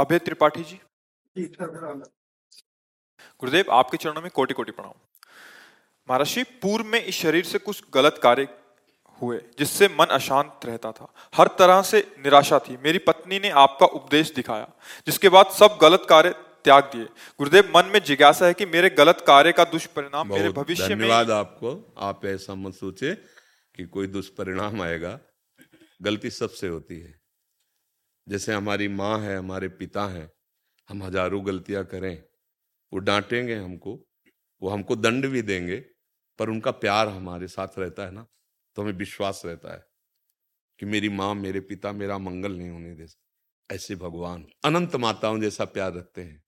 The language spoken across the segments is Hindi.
अभय त्रिपाठी जी। गुरुदेव आपके चरणों में कोटि कोटि प्रणाम महर्षि पूर्व में इस शरीर से कुछ गलत कार्य हुए जिससे मन अशांत रहता था। हर तरह से निराशा थी। मेरी पत्नी ने आपका उपदेश दिखाया जिसके बाद सब गलत कार्य त्याग दिए। गुरुदेव मन में जिज्ञासा है कि मेरे गलत कार्य का दुष्परिणाम मेरे भविष्य में धन्यवाद आपको। आप ऐसा मत सोचे कि कोई दुष्परिणाम आएगा। गलती सबसे होती है। जैसे हमारी माँ है, हमारे पिता हैं, हम हज़ारों गलतियाँ करें, वो डांटेंगे हमको, वो हमको दंड भी देंगे, पर उनका प्यार हमारे साथ रहता है ना तो हमें विश्वास रहता है कि मेरी माँ, मेरे पिता, मेरा मंगल नहीं होने दे ऐसे भगवान, अनंत माताओं जैसा प्यार रखते हैं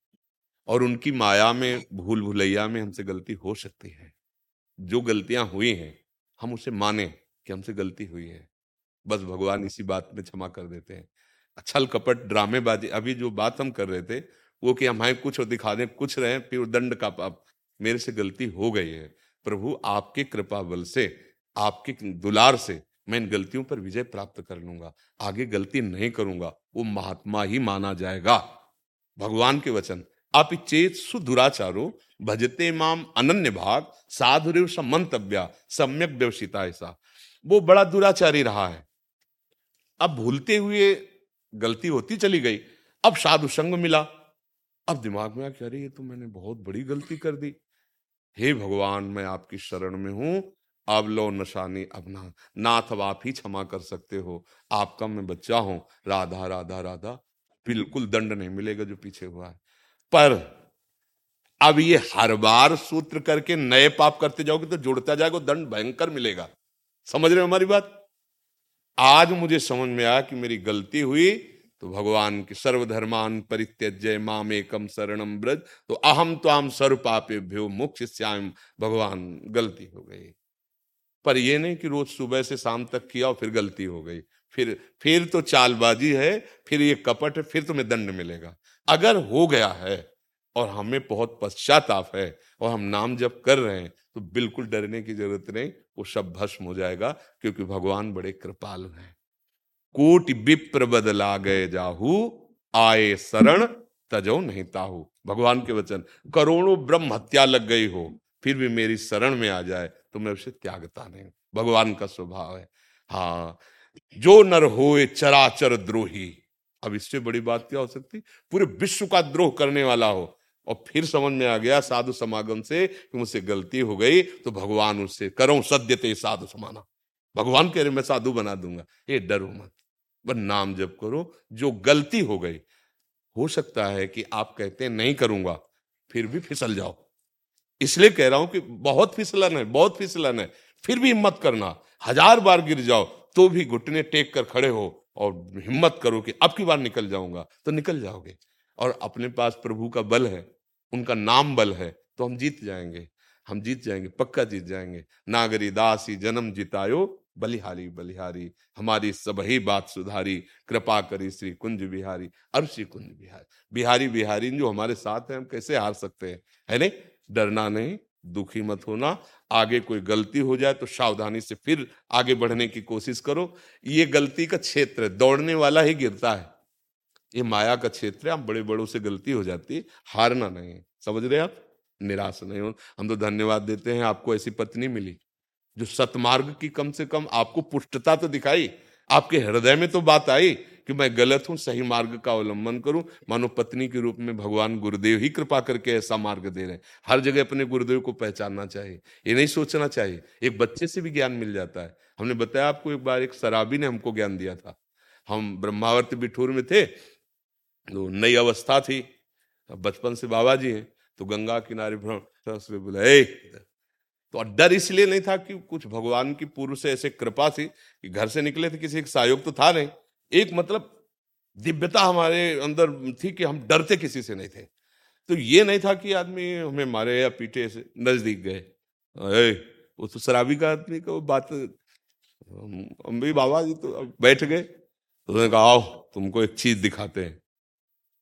और उनकी माया में, भूल भुलैया में हमसे गलती हो सकती है। जो गलतियाँ हुई हैं, हम उसे माने कि हमसे गलती हुई है। बस भगवान इसी बात में क्षमा कर देते हैं। छल कपट, ड्रामेबाजी। अभी जो बात हम कर रहे थे, वो कि हम हमें कुछ और दिखा दें, कुछ रहे, फिर दंड का पाप। मेरे से गलती हो गई है। प्रभु, आपके कृपा बल से, आपके दुलार से मैं इन गलतियों पर विजय प्राप्त कर लूँगा। आगे गलती नहीं करूँगा, वो महात्मा ही माना जाएगा। भगवान के वचन, आप चेत सुदुराचारो, भजते माम अनन्य भाग, साधुरेव समंतव्या सम्यक व्यवसिता ऐसा वो बड़ा दुराचारी रहा है। अब भूलते हुए गलती होती चली गई। अब साधु संग मिला। अब दिमाग में अरे, ये तो मैंने बहुत बड़ी गलती कर दी। हे भगवान, मैं आपकी शरण में हूँ। अब लो नशानी, अब ना, नाथ अब आप ही क्षमा कर सकते हो। आपका मैं बच्चा हूँ। राधा राधा राधा। बिल्कुल दंड नहीं मिलेगा जो पीछे हुआ है। पर अब ये हर बार सूत्र करके नए पाप करते जाओगे तो जुड़ता जाएगा दंड भयंकर मिलेगा। समझ रहे हो हमारी बात? आज मुझे समझ में आया कि मेरी गलती हुई तो भगवान के सर्वधर्मान परित्यज्य माम एकम शरणम ब्रज तो अहम तो आम सर्व पापे भ्यो मुख्य श्याम भगवान, गलती हो गई। पर यह नहीं कि रोज सुबह से शाम तक किया और फिर गलती हो गई। फिर फिर तो चालबाजी है, फिर ये कपट है, फिर तुम्हें दंड मिलेगा। अगर हो गया है और हमें बहुत पश्चाताप है और हम नाम जब कर रहे हैं तो बिल्कुल डरने की ज़रूरत नहीं। वो सब भस्म हो जाएगा, क्योंकि भगवान बड़े कृपालु हैं। कोटि विप्र बदला गए जाहू आए शरण तजो नहीं ताहू। भगवान के वचन, करोड़ों ब्रह्म हत्या लग गई हो, फिर भी मेरी शरण में आ जाए तो मैं उसे त्यागता नहीं भगवान का स्वभाव है। हाँ जो नर होए चराचर द्रोही। अब इससे बड़ी बात क्या हो सकती? पूरे विश्व का द्रोह करने वाला हो। और फिर समझ में आ गया साधु समागम से कि मुझसे गलती हो गई तो भगवान उससे करो सद्यते साधु समाना। भगवान कह रहे, मैं साधु बना दूँगा। ये डरो मत। बस नाम जप करो। जो गलती हो गई, हो सकता है कि आप कहते हैं, नहीं करूँगा, फिर भी फिसल जाओ। इसलिए कह रहा हूँ कि बहुत फिसलन है, बहुत फिसलन है। फिर भी हिम्मत करना। हज़ार बार गिर जाओ तो भी घुटने टेक कर खड़े हो और हिम्मत करो कि अब की बार निकल जाऊँगा। तो निकल जाओगे। और अपने पास प्रभु का बल है, उनका नाम बल है तो हम जीत जाएँगे। हम जीत जाएँगे, पक्का जीत जाएँगे। नागरी दासी जन्म जितायो, बलिहारी बलिहारी। हमारी सब ही बात सुधारी, कृपा करी श्री कुंज बिहारी अब श्री कुंज बिहारी। बिहारी बिहारी जो हमारे साथ हैं, हम कैसे हार सकते हैं? है नहीं? डरना नहीं, दुखी मत होना। आगे कोई गलती हो जाए तो सावधानी से फिर आगे बढ़ने की कोशिश करो। ये गलती का क्षेत्र है, दौड़ने वाला ही गिरता है। ये माया का क्षेत्र है हम बड़े बड़ों से गलती हो जाती, हारना नहीं। समझ रहे आप? निराश नहीं हो। हम तो धन्यवाद देते हैं, आपको ऐसी पत्नी मिली, जो सतमार्ग की कम से कम आपको पुष्टता तो दिखाई, आपके हृदय में तो बात आई कि मैं गलत हूँ, सही मार्ग का अवलंबन करूँ। मानो पत्नी के रूप में भगवान गुरुदेव ही कृपा करके ऐसा मार्ग दे रहे हैं। हर जगह अपने गुरुदेव को पहचानना चाहिए, ये नहीं सोचना चाहिए। एक बच्चे से भी ज्ञान मिल जाता है। हमने बताया आपको एक बार, एक शराबी ने हमको ज्ञान दिया था। हम ब्रह्मावर्त बिठूर में थे तो नई अवस्था थी। बचपन से बाबा जी हैं तो गंगा किनारे बोले तो डर इसलिए नहीं था कि कुछ भगवान की पूर्व से ऐसे कृपा थी कि घर से निकले थे, किसी एक सहयोग तो था नहीं। एक मतलब दिव्यता हमारे अंदर थी कि हम डरते किसी से नहीं थे। तो ये नहीं था कि आदमी हमें मारे या पीटे से नज़दीक गए। वो तो शराबी का आदमी का बात हम भी बाबा जी तो बैठ गए। तो उन्होंने कहा, आओ, तुमको एक चीज़ दिखाते हैं।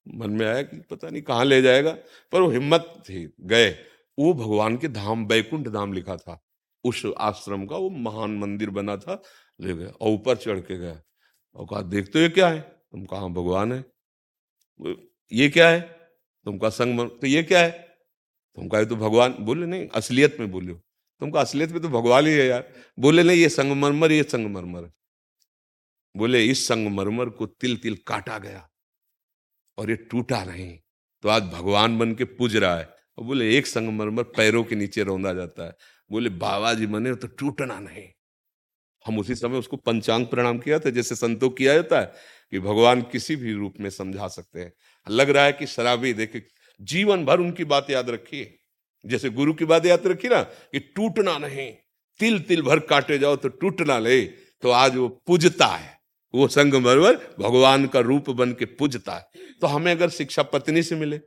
मन में आया कि पता नहीं कहाँ ले जाएगा, पर वो हिम्मत थी, गए। वो भगवान के धाम, बैकुंठ धाम लिखा था। उस आश्रम का वो महान मंदिर बना था। ले गया और ऊपर चढ़ के गया और कहा देखते हो ये क्या है? तुम कहा भगवान है? ये क्या है? तुम कहा, संग तो ये क्या है? तुम कहा तो भगवान बोले, नहीं, असलियत में बोले तुम असलियत में तो भगवान ही है यार। बोले, नहीं, ये संगमरमर ये संगमरमर बोले, इस संगमरमर को तिल तिल काटा गया। और ये टूटा नहीं। तो आज भगवान बन के पूज रहा है। और बोले, एक संगमरमर पैरों के नीचे रौंदा जाता है। बोले बाबा जी बने तो टूटना नहीं। हम उसी समय उसको पंचांग प्रणाम किया था, जैसे संतों किया जाता है, कि भगवान किसी भी रूप में समझा सकते हैं। लग रहा है कि शराबी, देखे, जीवन भर उनकी बात याद रखिए। जैसे गुरु की बात याद रखी ना, कि टूटना नहीं। तिल तिल भर काटे जाओ तो टूटना ले तो आज वो पूजता है। वो संगमरवर भगवान का रूप बन के पूजता है। तो हमें अगर शिक्षा पत्नी से मिले,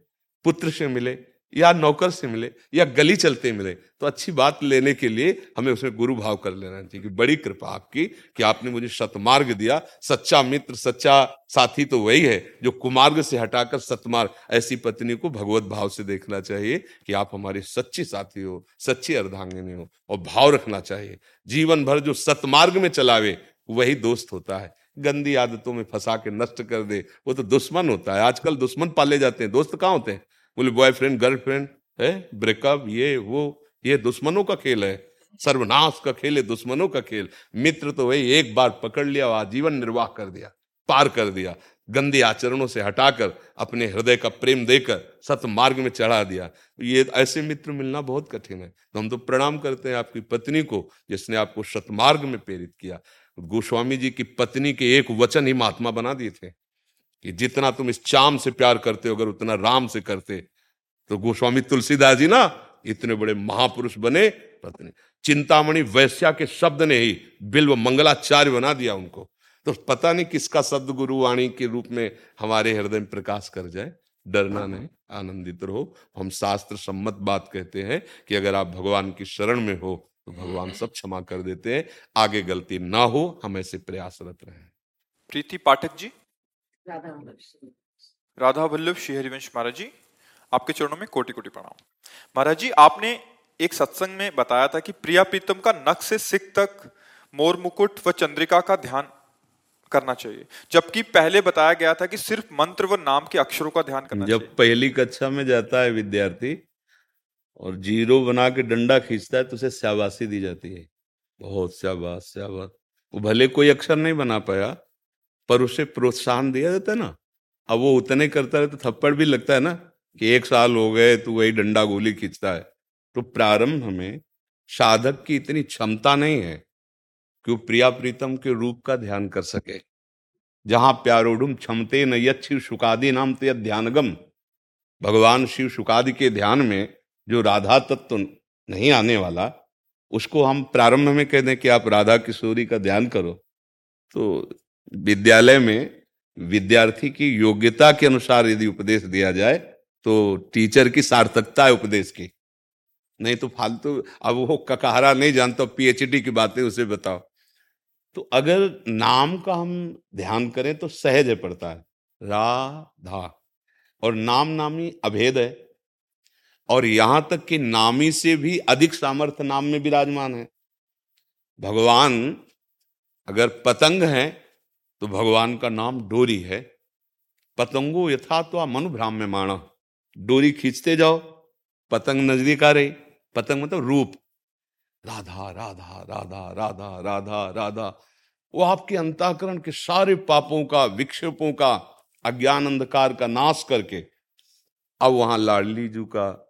पुत्र से मिले, या नौकर से मिले, या गली चलते मिले तो अच्छी बात लेने के लिए हमें उसमें गुरु भाव कर लेना चाहिए कि बड़ी कृपा आपकी कि आपने मुझे सतमार्ग दिया। सच्चा मित्र, सच्चा साथी तो वही है जो कुमार्ग से हटाकर सतमार्ग, ऐसी पत्नी को भगवत भाव से देखना चाहिए कि आप हमारी सच्ची साथी हो, सच्ची अर्धांगिनी हो और भाव रखना चाहिए। जीवन भर जो सतमार्ग में चलावे, वही दोस्त होता है। गंदी आदतों में फंसा के नष्ट कर दे। वो तो दुश्मन होता है। आजकल दुश्मन पाले जाते हैं। दोस्त कहाँ होते हैं? बोले बॉयफ्रेंड गर्लफ्रेंड है? ब्रेकअप ये, वो, ये दुश्मनों का खेल है। सर्वनाश का खेल है, दुश्मनों का खेल। मित्र तो वही, एक बार पकड़ लिया वहाँ जीवन निर्वाह कर दिया, पार कर दिया, गंदे आचरणों से हटाकर, अपने हृदय का प्रेम देकर सत मार्ग में चढ़ा दिया। ये ऐसे मित्र मिलना बहुत कठिन है। तो हम तो प्रणाम करते हैं आपकी पत्नी को, जिसने आपको सतमार्ग में प्रेरित किया। गोस्वामी जी की पत्नी के एक वचन ही महात्मा बना दिए थे कि जितना तुम इस चाम से प्यार करते हो अगर उतना राम से करते। तो गोस्वामी तुलसीदास जी ना इतने बड़े महापुरुष बने पत्नी। चिंतामणि वैश्या के शब्द ने ही बिल्व मंगलाचार्य बना दिया उनको। तो पता नहीं किसका शब्द गुरुवाणी के रूप में हमारे हृदय में प्रकाश कर जाए। डरना नहीं आनंदित रहो। हम शास्त्र सम्मत बात कहते हैं कि अगर आप भगवान की शरण में हो तो भगवान सब क्षमा कर देते हैं आगे गलती ना हो हम ऐसे प्रयासरत रहे। प्रीति पाठक जी। राधा वल्लभ श्री हरिवंश महाराज जी आपके चरणों में कोटि कोटि प्रणाम। महाराज जी आपने एक सत्संग में बताया था कि प्रिया प्रीतम का नख से सिख तक मोर मुकुट व चंद्रिका का ध्यान करना चाहिए जबकि पहले बताया गया था कि सिर्फ़ मंत्र व नाम के अक्षरों का ध्यान करना जब चाहिए। पहली कक्षा में जाता है विद्यार्थी और ज़ीरो बना के डंडा खींचता है तो उसे शाबाशी दी जाती है। बहुत शाबाश शाबाश। वो भले कोई अक्षर नहीं बना पाया, पर उसे प्रोत्साहन दिया जाता है ना। अब वो उतने करता है तो थप्पड़ भी लगता है ना कि एक साल हो गए तो वही डंडा गोली खींचता है। तो प्रारंभ में साधक की इतनी क्षमता नहीं है कि वो प्रिया प्रीतम के रूप का ध्यान कर सके। जहाँ प्यारोडुम क्षमते न यिव शुकादि नाम तो यद ध्यानगम। भगवान शिव शुकादि के ध्यान में जो राधा तत्व नहीं आने वाला, उसको हम प्रारंभ में कह दें कि आप राधा किशोरी का ध्यान करो। तो विद्यालय में विद्यार्थी की योग्यता के अनुसार यदि उपदेश दिया जाए तो टीचर की सार्थकता है उपदेश की। नहीं तो फालतू, अब वो ककहरा नहीं जानता पीएचडी की बातें उसे बताओ। तो अगर नाम का हम ध्यान करें तो सहज है पड़ता है। राधा। और नाम नामी अभेद है। और यहाँ तक कि नामी से भी अधिक सामर्थ्य नाम में विराजमान है। भगवान अगर पतंग है तो भगवान का नाम डोरी है। पतंगो यथा तो मनुभ्राम में माणा डोरी खींचते जाओ, पतंग नज़दीक आ रही पतंग मतलब रूप। राधा राधा राधा राधा राधा राधा। वो आपके अंताकरण के सारे पापों का, विक्षेपों का अज्ञान अंधकार का नाश करके, अब वहाँ लाडली जू का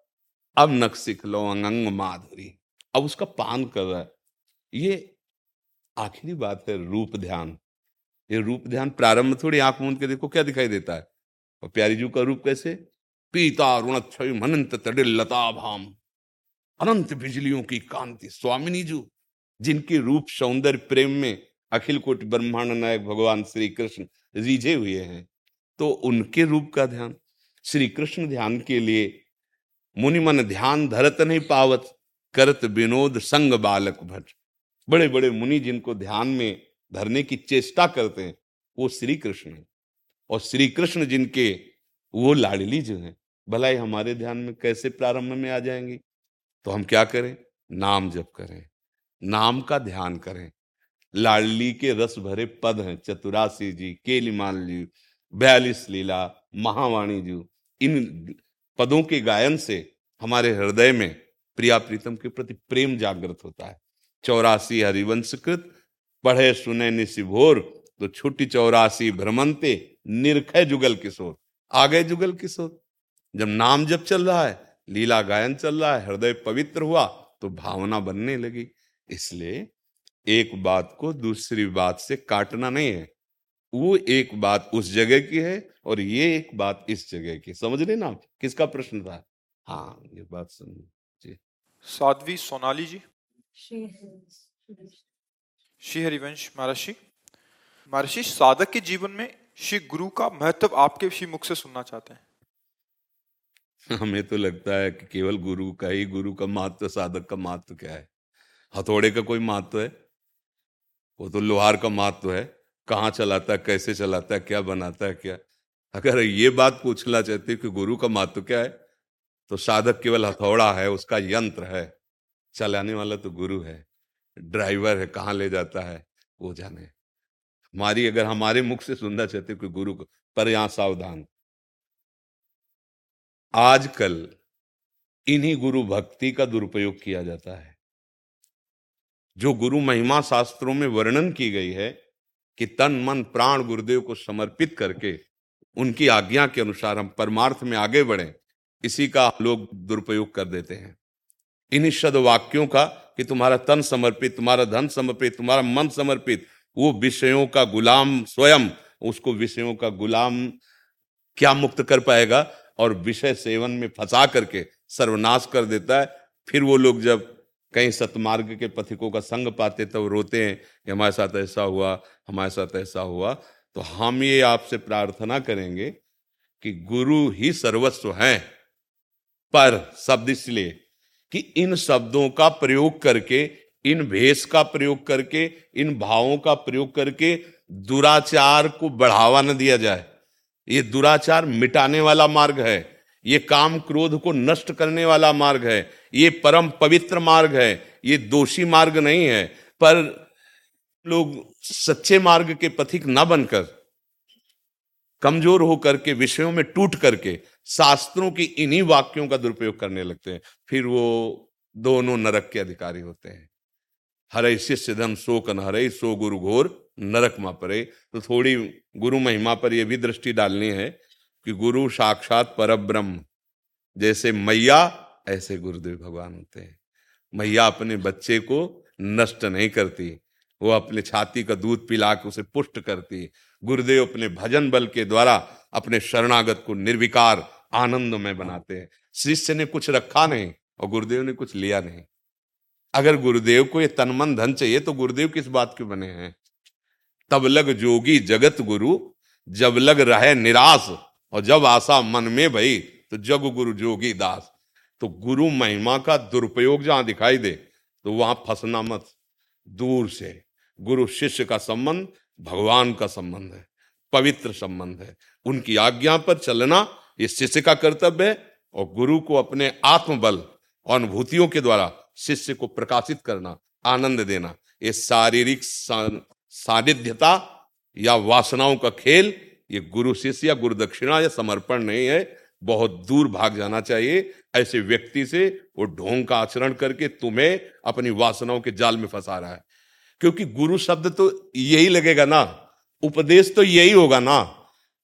अब नक सिख लो अंग माधुरी। अब उसका पान कर रहा है। ये आखिरी बात है रूप ध्यान। ये रूप ध्यान प्रारंभ थोड़ी आँख मूंद के देखो क्या दिखाई देता है। और प्यारी जू का रूप कैसे? पीता ऋणक्षय मनंत तडिल लता भाम। अनंत बिजलियों की कांति स्वामिनी जू, जिनके रूप सौंदर्य प्रेम में अखिल कोट ब्रह्मांड नायक भगवान श्री कृष्ण रिझे हुए हैं। तो उनके रूप का ध्यान। श्री कृष्ण ध्यान के लिए मुनि मन ध्यान धरत नहीं पावत, करत विनोद संग बालक भट। बड़े बड़े मुनि जिनको ध्यान में धरने की चेष्टा करते हैं, वो श्री कृष्ण है। और श्री कृष्ण जिनके, वो लाडली जो है, भलाई हमारे ध्यान में कैसे प्रारंभ में आ जाएँगी? तो हम क्या करें? नाम जप करें, नाम का ध्यान करें। लाडली के रस भरे पद हैं, चतुरासी जी केलीमाल जी बयालीस लीला, महावाणी जी, इन पदों के गायन से हमारे हृदय में प्रिया प्रीतम के प्रति प्रेम जागृत होता है। चौरासी हरिवंशकृत, पढ़े सुने निशिभोर तो छुट्टी चौरासी भ्रमंते निर्खय जुगल किशोर आ गए जुगल किशोर। जब नाम जब चल रहा है, लीला गायन चल रहा है, हृदय पवित्र हुआ तो भावना बनने लगी। इसलिए एक बात को दूसरी बात से काटना नहीं है। वो एक बात उस जगह की है और ये एक बात इस जगह की समझ रहे ना किसका प्रश्न था? हाँ ये बात समझ जी। साध्वी सोनाली जी। श्री हरिवंश महर्षि महर्षि साधक के जीवन में श्री गुरु का महत्व आपके श्री मुख से सुनना चाहते हैं। हमें तो लगता है कि केवल गुरु का ही गुरु का महत्व साधक का महत्व क्या है? हथौड़े का कोई महत्व है? वो तो लोहार का महत्व है। कहाँ चलाता है कैसे चलाता है क्या बनाता है क्या? अगर ये बात पूछना चाहते कि गुरु का महत्व क्या है तो साधक केवल हथौड़ा है, उसका यंत्र है। चलाने वाला तो गुरु है, ड्राइवर है, कहाँ ले जाता है, वो जाने। हमारी, अगर हमारे मुख से सुनना चाहते कि गुरु को, पर यहाँ सावधान। आजकल इन्हीं गुरु भक्ति का दुरुपयोग किया जाता है। जो गुरु महिमा शास्त्रों में वर्णन की गई है कि तन मन प्राण गुरुदेव को समर्पित करके उनकी आज्ञा के अनुसार हम परमार्थ में आगे बढ़े, इसी का लोग दुरुपयोग कर देते हैं। इन्हीं शब्द वाक्यों का कि तुम्हारा तन समर्पित, तुम्हारा धन समर्पित, तुम्हारा मन समर्पित, वो विषयों का गुलाम स्वयं, उसको विषयों का गुलाम क्या मुक्त कर पाएगा? और विषय सेवन में फंसा करके सर्वनाश कर देता है, फिर वो लोग जब कहीं सतमार्ग के पथिकों का संग पाते तब रोते हैं कि हमारे साथ ऐसा हुआ, हमारे साथ ऐसा हुआ। तो हम ये आपसे प्रार्थना करेंगे कि गुरु ही सर्वस्व हैं। पर शब्द इसलिए कि इन शब्दों का प्रयोग करके, इन भेष का प्रयोग करके, इन भावों का प्रयोग करके दुराचार को बढ़ावा न दिया जाए। ये दुराचार मिटाने वाला मार्ग है। ये काम क्रोध को नष्ट करने वाला मार्ग है, ये परम पवित्र मार्ग है, ये दोषी मार्ग नहीं है, पर लोग सच्चे मार्ग के पथिक न बनकर, कमज़ोर होकर के, विषयों में टूट करके, शास्त्रों की इन्हीं वाक्यों का दुरुपयोग करने लगते हैं। फिर वो दोनों नरक के अधिकारी होते हैं। हरे शिष्य धन कन हरे, सो गुरु घोर, नरक मा परे। तो थोड़ी गुरु महिमा पर यह भी दृष्टि डालनी है कि गुरु साक्षात पर ब्रह्म जैसे मैया, ऐसे गुरुदेव भगवान होते हैं। मैया अपने बच्चे को नष्ट नहीं करती, वो अपने छाती का दूध पिला के उसे पुष्ट करती। गुरुदेव अपने भजन बल के द्वारा अपने शरणागत को निर्विकार आनंद में बनाते हैं। शिष्य ने कुछ रखा नहीं और गुरुदेव ने कुछ लिया नहीं। अगर गुरुदेव को ये तनमन धन चाहिए तो गुरुदेव किस बात के बने हैं? तब लग जोगी जगत गुरु, जब लग रहे निराश और जब आशा मन में भई तो जग गुरु जोगी दास। तो गुरु महिमा का दुरुपयोग जहाँ दिखाई दे तो वहाँ फंसना मत। दूर से। गुरु शिष्य का संबंध, भगवान का संबंध है, पवित्र संबंध है। उनकी आज्ञा पर चलना, ये शिष्य का कर्तव्य है, और गुरु को अपने आत्मबल और अनुभूतियों के द्वारा शिष्य को प्रकाशित करना, आनंद देना, ये शारीरिक सानिध्यता या वासनाओं का खेल ये गुरु शिष्य या गुरु दक्षिणा या समर्पण नहीं है, बहुत दूर भाग जाना चाहिए। ऐसे व्यक्ति से वो ढोंग का आचरण करके तुम्हें अपनी वासनाओं के जाल में फंसा रहा है। क्योंकि गुरु शब्द तो यही लगेगा ना, उपदेश तो यही होगा ना।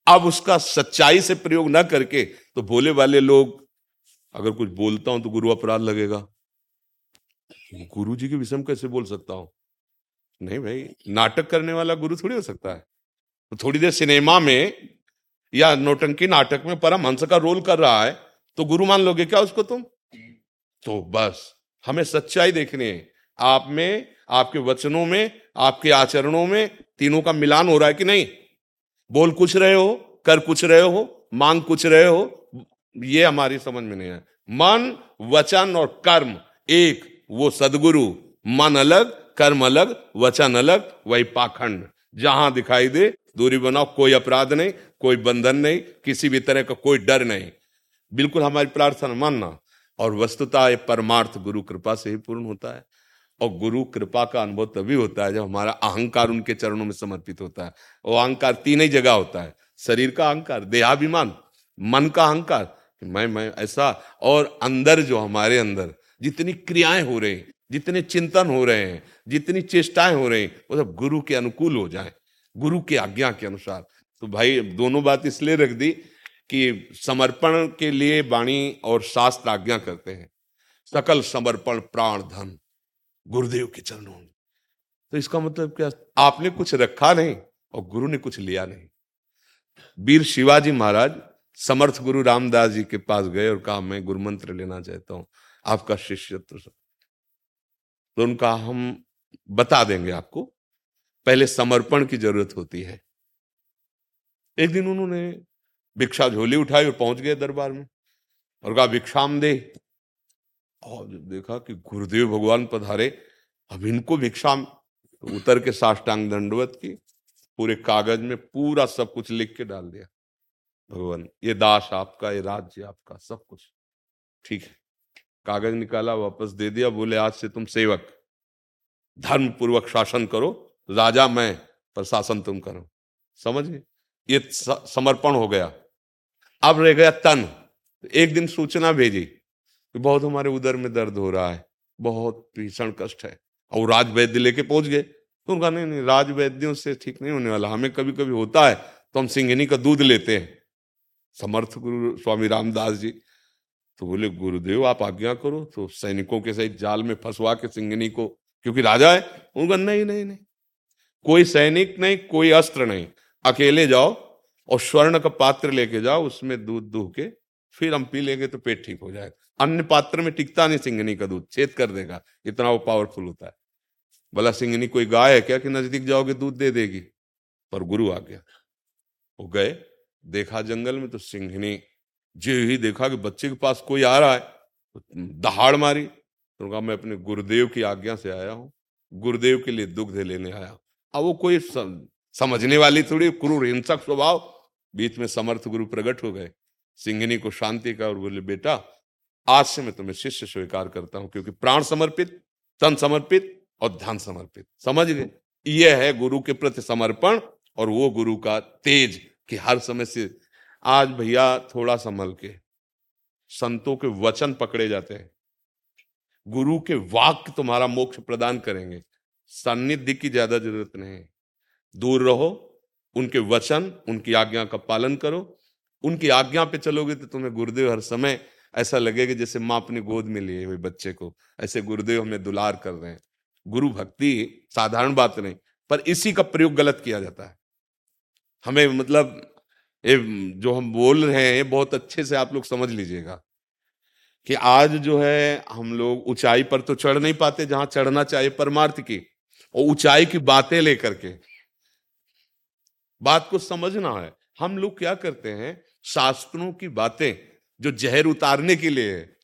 अब उसका सच्चाई से प्रयोग ना करके तो भोले वाले लोग, अगर कुछ बोलता हूँ तो गुरु अपराध लगेगा। गुरु जी के विषय में कैसे बोल सकता हूँ? नहीं भाई, नाटक करने वाला गुरु थोड़ी हो सकता है। तो थोड़ी देर सिनेमा में या नोटंकी नाटक में परमहंस का रोल कर रहा है तो गुरु मान लोगे क्या उसको तुम? तो बस, हमें सच्चाई देखनी है। आप में, आपके वचनों में, आपके आचरणों में तीनों का मिलान हो रहा है कि नहीं? बोल कुछ रहे हो, कर कुछ रहे हो, मांग कुछ रहे हो, ये हमारी समझ में नहीं है। मन, वचन और कर्म, एक, वो सदगुरु। मन अलग, कर्म अलग, वचन अलग, वही पाखंड, जहाँ दिखाई दे दूरी बनाओ, कोई अपराध नहीं, कोई बंधन नहीं, किसी भी तरह का कोई डर नहीं। बिल्कुल हमारी प्रार्थना मानना। और वस्तुता परमार्थ गुरु कृपा से ही पूर्ण होता है। और गुरु कृपा का अनुभव तभी होता है जब हमारा अहंकार उनके चरणों में समर्पित होता है। वो अहंकार तीन ही जगह होता है, शरीर का अहंकार, देहाभिमान, मन का अहंकार। मैं मैं ऐसा और अंदर जो हमारे अंदर जितनी क्रियाएँ हो रही जितने चिंतन हो रहे हैं, जितनी चेष्टाएँ हो रही वो सब गुरु के अनुकूल हो जाए। गुरु की आज्ञा के अनुसार। तो भाई, दोनों बात इसलिए रख दी कि समर्पण के लिए वाणी और शास्त्र आज्ञा करते हैं। सकल समर्पण, प्राण, धन, गुरुदेव के चरणों में। तो इसका मतलब क्या? आपने कुछ रखा नहीं और गुरु ने कुछ लिया नहीं। वीर शिवाजी महाराज समर्थ गुरु रामदास जी के पास गए और कहा, मैं गुरु मंत्र लेना चाहता हूँ, आपका शिष्य तो उनका हम बता देंगे आपको। पहले समर्पण की ज़रूरत होती है। एक दिन उन्होंने भिक्षा झोली उठाई और पहुँच गए दरबार में और कहा, भिक्षाम दे। और देखा कि गुरुदेव भगवान पधारे अब इनको भिक्षा तो उतर के साष्टांग दंडवत की पूरे कागज़ में पूरा सब कुछ लिख के डाल दिया। भगवान, ये दास आपका, ये राज्य आपका, सब कुछ ठीक है। कागज़ निकाला, वापस दे दिया, बोले, आज से तुम सेवक। धर्म पूर्वक शासन करो राजा मैं पर शासन तुम करो। समझ? ये समर्पण हो गया। अब रह गया तन। एक दिन सूचना भेजी कि बहुत हमारे उधर में दर्द हो रहा है, बहुत भीषण कष्ट है। और राज वैद्य लेके पहुँच गए। तो उनका, नहीं नहीं राज वैद्यों से ठीक नहीं होने वाला। हमें कभी कभी होता है तो हम सिंघनी का दूध लेते हैं। समर्थ गुरु स्वामी रामदास जी तो बोले, गुरुदेव, आप आज्ञा करो। तो सैनिकों के सहित जाल में फंसवा के सिंघनी को, क्योंकि राजा है, उनका, नहीं नहीं नहीं कोई सैनिक नहीं, कोई अस्त्र नहीं। अकेले जाओ और स्वर्ण का पात्र लेके जाओ, उसमें दूध दूह के, फिर हम पी लेंगे तो पेट ठीक हो जाएगा। अन्य पात्र में टिकता नहीं सिंगनी का दूध, छेद कर देगा। इतना वो पावरफुल होता है। भला सिंगनी कोई गाय है क्या कि नज़दीक जाओगे दूध दे देगी? पर गुरु आ गया। वो गए, देखा जंगल में तो सिंघनी जो ही देखा कि बच्चे के पास कोई आ रहा है। तो दहाड़ मारी। तो कहा, मैं अपने गुरुदेव की आज्ञा से आया हूँ। गुरुदेव के लिए दुग्ध लेने आया अब वो कोई समझने वाली थोड़ी, क्रूर, हिंसक स्वभाव। बीच में समर्थ गुरु प्रकट हो गए। सिंघनी को शांति का और बोले, बेटा, आज से मैं तुम्हें शिष्य स्वीकार करता हूँ, क्योंकि प्राण समर्पित, तन समर्पित और ध्यान समर्पित। समझ गए? यह है गुरु के प्रति समर्पण और वो गुरु का तेज कि हर समय से, आज भैया थोड़ा संभल के, संतों के वचन पकड़े जाते हैं। गुरु के वाक्य तुम्हारा मोक्ष प्रदान करेंगे। सान्निध्य की ज़्यादा ज़रूरत नहीं दूर रहो, उनके वचन, उनकी आज्ञा का पालन करो। उनकी आज्ञा पे चलोगे तो तुम्हें गुरुदेव हर समय ऐसा लगेगा जैसे माँ अपनी गोद में लिए हुए बच्चे को। ऐसे गुरुदेव हमें दुलार कर रहे हैं। गुरु भक्ति साधारण बात नहीं, पर इसी का प्रयोग गलत किया जाता है। हमें मतलब ये जो हम बोल रहे हैं बहुत अच्छे से आप लोग समझ लीजिएगा कि आज जो है हम लोग ऊंचाई पर तो चढ़ नहीं पाते, जहाँ चढ़ना चाहिए परमार्थ की। और ऊंचाई की बातें लेकर के। बात को समझना है। हम लोग क्या करते हैं? शास्त्रों की बातें जो जहर उतारने के लिए है,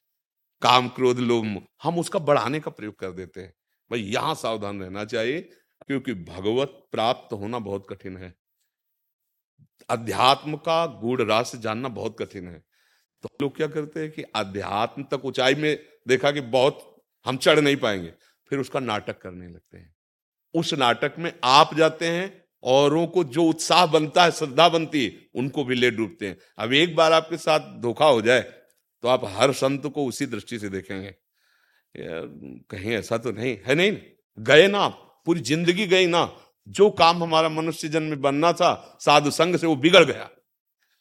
काम क्रोध लोभ हम उसका बढ़ाने का प्रयोग कर देते हैं। भाई, यहाँ सावधान रहना चाहिए, क्योंकि भगवत प्राप्त होना बहुत कठिन है। अध्यात्म का गुड़ रास जानना बहुत कठिन है। तो लोग क्या करते हैं कि अध्यात्म तक ऊंचाई में देखा कि बहुत हम चढ़ नहीं पाएँगे, फिर उसका नाटक करने लगते हैं। उस नाटक में आप जाते हैं, औरों को जो उत्साह बनता है, श्रद्धा बनती है, उनको भी ले डूबते हैं। अब एक बार आपके साथ धोखा हो जाए तो आप हर संत को उसी दृष्टि से देखेंगे। कहीं ऐसा तो नहीं, है नहीं? गए ना पूरी ज़िंदगी गई ना। जो काम हमारा मनुष्य जन्म में बनना था, साधु संघ से वो बिगड़ गया।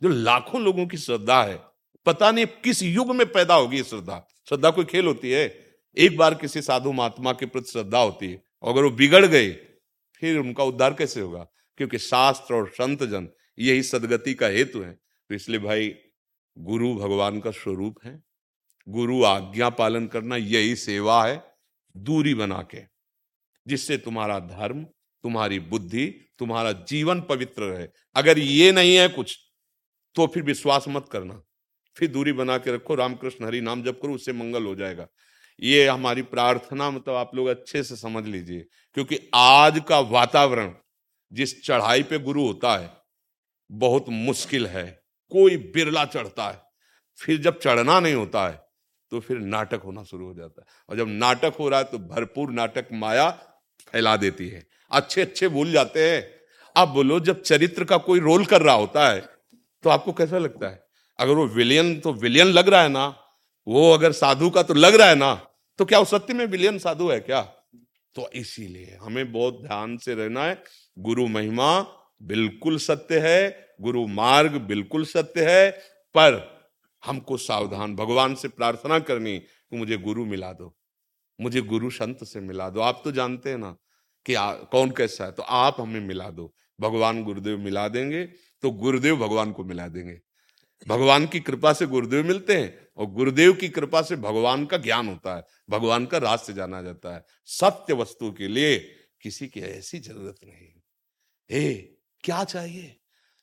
जो लाखों लोगों की श्रद्धा है, पता नहीं किस युग में पैदा होगी श्रद्धा। श्रद्धा कोई खेल होती है? एक बार किसी साधु महात्मा के प्रति श्रद्धा होती है। अगर वो बिगड़ गए, फिर उनका उद्धार कैसे होगा? क्योंकि शास्त्र और संत जन यही सदगति का हेतु है। तो इसलिए भाई, गुरु भगवान का स्वरूप है। गुरु आज्ञा पालन करना यही सेवा है, दूरी बना के, जिससे तुम्हारा धर्म, तुम्हारी बुद्धि, तुम्हारा जीवन पवित्र रहे। अगर ये नहीं है कुछ तो फिर विश्वास मत करना। फिर दूरी बना के रखो, रामकृष्ण हरि नाम जप करो, उससे मंगल हो जाएगा। ये हमारी प्रार्थना मतलब आप लोग अच्छे से समझ लीजिए, क्योंकि आज का वातावरण जिस चढ़ाई पे गुरु होता है, बहुत मुश्किल है, कोई बिरला चढ़ता है, फिर जब चढ़ना नहीं होता है तो फिर नाटक होना शुरू हो जाता है, और जब नाटक हो रहा है तो भरपूर नाटक माया फैला देती है अच्छे अच्छे भूल जाते हैं, आप बोलो जब चरित्र का कोई रोल कर रहा होता है तो आपको कैसा लगता है? अगर वो विलियन तो विलियन लग रहा है ना वो अगर साधु का तो लग रहा है ना तो क्या वो सत्य में विलियन साधु है क्या? तो इसीलिए हमें बहुत ध्यान से रहना है। गुरु महिमा बिल्कुल सत्य है गुरु मार्ग बिल्कुल सत्य है पर हमको सावधान भगवान से प्रार्थना करनी कि मुझे गुरु मिला दो मुझे गुरु संत से मिला दो। आप तो जानते हैं ना कि आ, कौन कैसा है तो आप हमें मिला दो। भगवान गुरुदेव मिला देंगे तो गुरुदेव भगवान को मिला देंगे। भगवान की कृपा से गुरुदेव मिलते हैं और गुरुदेव की कृपा से भगवान का ज्ञान होता है, भगवान का रास्ते जाना जाता है। सत्य वस्तु के लिए किसी की ऐसी ज़रूरत नहीं। हे क्या चाहिए?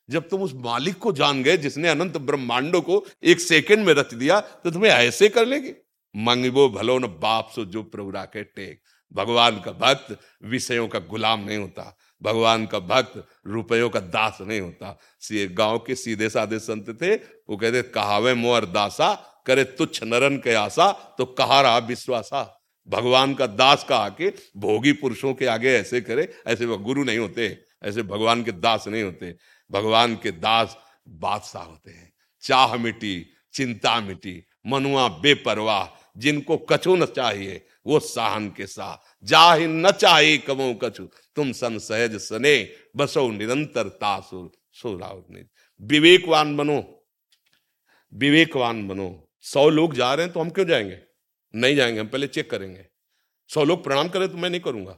जब तुम उस मालिक को जान गए जिसने अनंत ब्रह्मांडों को एक सेकंड में रच दिया तो तुम्हें ऐसे कर लेगी। मंगबो भलो न बाप सो जो प्रभु राके टेक। भगवान का भक्त विषयों का गुलाम नहीं होता। भगवान का भक्त रुपयों का दास नहीं होता। गाँव के सीधे साधे संत थे, वो कहते, कहावे मोर दासा, करे तुच्छ नरन के आशा तो कहा रहा विश्वासा। भगवान का दास का आके भोगी पुरुषों के आगे ऐसे करे, ऐसे वह गुरु नहीं होते, ऐसे भगवान के दास नहीं होते। भगवान के दास बादशाह होते हैं। चाह मिटी, चिंता मिटी, मनुआ बेपरवाह, जिनको कछु न चाहिए वो साहन के साह जाहि न चाहे कमो कछु। तुम सन सहज सने, बसो निरंतर तासुर सोराव विवेकवान बनो। विवेकवान बनो। सौ लोग जा रहे हैं तो हम क्यों जाएँगे? नहीं जाएँगे, हम पहले चेक करेंगे। सौ लोग प्रणाम करें तो मैं नहीं करूँगा।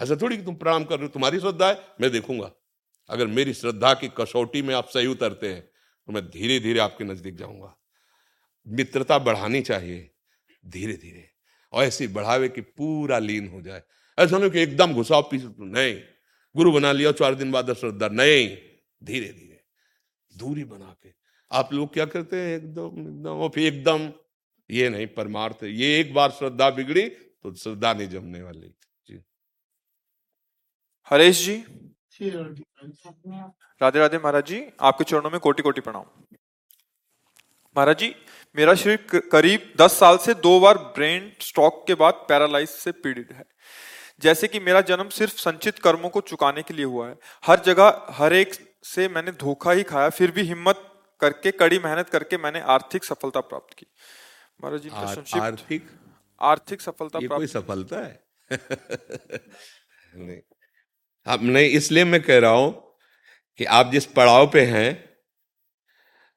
ऐसा थोड़ी कि तुम प्रणाम कर रहे हो, तुम्हारी श्रद्धा है, मैं देखूँगा। अगर मेरी श्रद्धा की कसौटी में आप सही उतरते हैं तो मैं धीरे धीरे आपके नज़दीक जाऊँगा। मित्रता बढ़ानी चाहिए धीरे धीरे और ऐसी बढ़ावे कि पूरा लीन हो जाए। ऐसा नहीं कि एकदम घुसाओ पीस नहीं। गुरु बना लिया चार दिन बाद श्रद्धा नहीं। धीरे धीरे। दूरी बना के। आप लोग क्या करते हैं? एकदम एकदम और फिर एकदम। ये नहीं परमार्थ ये एक बार श्रद्धा बिगड़ी तो श्रद्धा नहीं जमने वाली। जी। हरेश जी। राधे राधे। महाराज जी आपके चरणों में कोटि कोटि प्रणाम। महाराज जी मेरा शरीर करीब दस साल से दो बार ब्रेन स्ट्रोक के बाद पैरालाइज से पीड़ित है। जैसे कि मेरा जन्म सिर्फ़ संचित कर्मों को चुकाने के लिए हुआ है। हर जगह हर एक से मैंने धोखा ही खाया फिर भी हिम्मत करके कड़ी मेहनत करके मैंने आर्थिक सफलता प्राप्त की। महाराज जी आर्थिक? आर्थिक सफलता ये कोई सफलता है? नहीं। अब नहीं इसलिए मैं कह रहा हूँ कि आप जिस पड़ाव पे हैं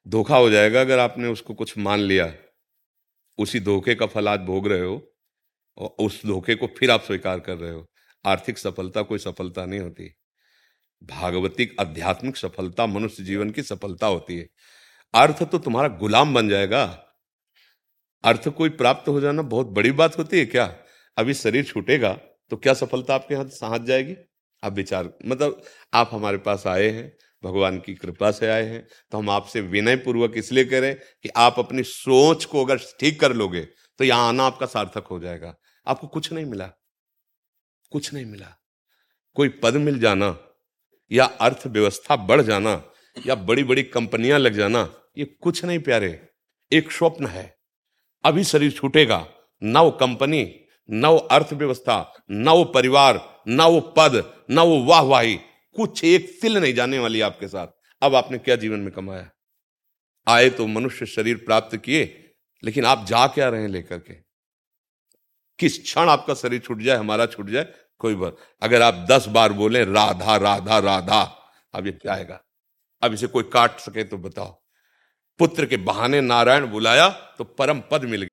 धोखा हो जाएगा अगर आपने उसको कुछ मान लिया। उसी धोखे का फल आज भोग रहे हो और उस धोखे को फिर आप स्वीकार कर रहे हो। आर्थिक सफलता कोई सफलता नहीं होती। भागवतिक आध्यात्मिक सफलता मनुष्य जीवन की सफलता होती है। अर्थ तो तुम्हारा गुलाम बन जाएगा। अर्थ कोई प्राप्त हो जाना बहुत बड़ी बात होती है क्या? अभी शरीर छूटेगा तो क्या सफलता आपके हाथ हाथ जाएगी? आप विचार मतलब आप हमारे पास आए हैं भगवान की कृपा से आए हैं। तो हम आपसे विनय पूर्वक इसलिए करें कि आप अपनी सोच को अगर ठीक कर लोगे तो यहाँ आना आपका सार्थक हो जाएगा। आपको कुछ नहीं मिला। कुछ नहीं मिला। कोई पद मिल जाना, या अर्थव्यवस्था बढ़ जाना, या बड़ी बड़ी कंपनियाँ लग जाना, ये कुछ नहीं प्यारे। एक स्वप्न है। अभी शरीर छूटेगा। नव कंपनी नव अर्थव्यवस्था, न वो परिवार, न वो पद नव वाहवाही कुछ एक तिल नहीं जाने वाली आपके साथ। अब आपने क्या जीवन में कमाया? आए तो मनुष्य शरीर प्राप्त किए, लेकिन आप जा क्या रहे हैं लेकर के? किस क्षण आपका शरीर छूट जाए, हमारा छूट जाए? कोई बात। अगर आप दस बार बोले, राधा राधा राधा, अब ये क्या आएगा? अब इसे कोई काट सके तो बताओ। पुत्र के बहाने नारायण बुलाया तो परम पद मिल गया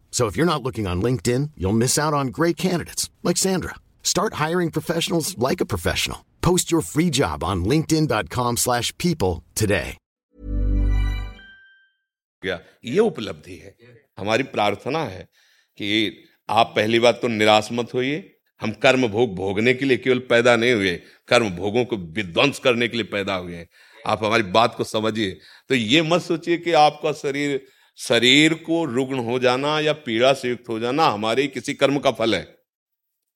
So if you're not looking on LinkedIn, you'll miss out on great candidates like Sandra. Start hiring professionals like a professional. Post your free job on linkedin.com/people slash people today. गया ये उपलब्धि है हमारी प्रार्थना है कि आप पहली बात तो निराश मत होइए हम कर्म भोग भोगने के लिए केवल पैदा नहीं हुए कर्म भोगों को विध्वंस करने के लिए पैदा हुए हैं आप हमारी बात को समझिए तो ये मत सोचिए कि आपका शरीर शरीर को रुग्ण हो जाना या पीड़ा से युक्त हो जाना हमारे किसी कर्म का फल है।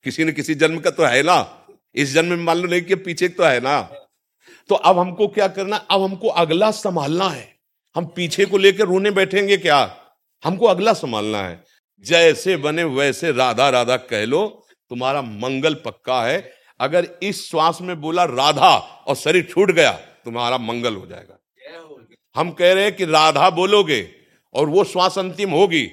किसी न किसी जन्म का तो है ना। इस जन्म में मान लो नहीं कि पीछे तो है ना। तो अब हमको क्या करना अब हमको अगला संभालना है। हम पीछे को लेकर रोने बैठेंगे क्या? हमको अगला संभालना है। जैसे बने वैसे राधा राधा कह लो, तुम्हारा मंगल पक्का है। अगर इस श्वास में बोला राधा और शरीर छूट गया, तुम्हारा मंगल हो जाएगा। हम कह रहे हैं कि राधा बोलोगे और वो श्वास अंतिम होगी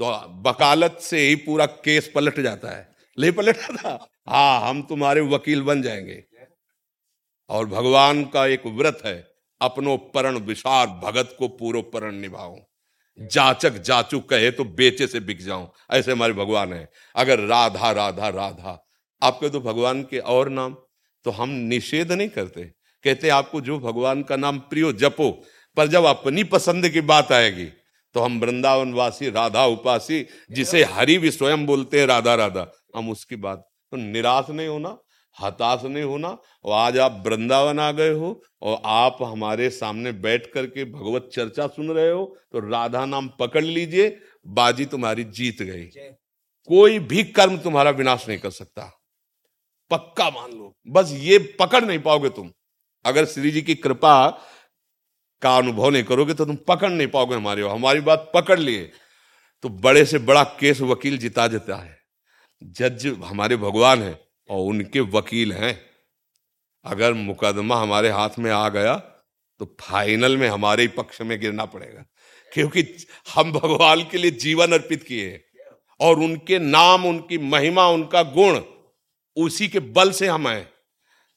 तो वकालत से ही पूरा केस पलट जाता है। ले पलट जाता हाँ हम तुम्हारे वकील बन जाएँगे। और भगवान का एक व्रत है, अपनो परण विशार, भगत को पूरो परण निभाओ जाचक जाचू कहे तो बेचे से बिक जाऊँ, ऐसे हमारे भगवान है। अगर राधा राधा राधा, आपके तो भगवान के और नाम तो हम निषेध नहीं करते। कहते आपको जो भगवान का नाम प्रियो जपो, पर जब अपनी पसंद की बात आएगी तो हम वृंदावन वासी राधा उपासी जिसे हरि भी स्वयं बोलते हैं राधा राधा। हम उसकी बात तो निराश नहीं होना हताश नहीं होना और आज आप वृंदावन आ गए हो और आप हमारे सामने बैठ करके भगवत चर्चा सुन रहे हो तो राधा नाम पकड़ लीजिए बाजी तुम्हारी जीत गई। कोई भी कर्म तुम्हारा विनाश नहीं कर सकता। पक्का मान लो बस ये पकड़ नहीं पाओगे तुम। अगर श्री जी की कृपा का अनुभव नहीं करोगे तो तुम पकड़ नहीं पाओगे हमारी हमारी बात पकड़ लिए। तो बड़े से बड़ा केस वकील जिता देता है। जज हमारे भगवान है और उनके वकील हैं। अगर मुकदमा हमारे हाथ में आ गया तो फाइनल में हमारे ही पक्ष में गिरना पड़ेगा। क्योंकि हम भगवान के लिए जीवन अर्पित किए हैं और उनके नाम, उनकी महिमा, उनका गुण उसी के बल से हम हैं।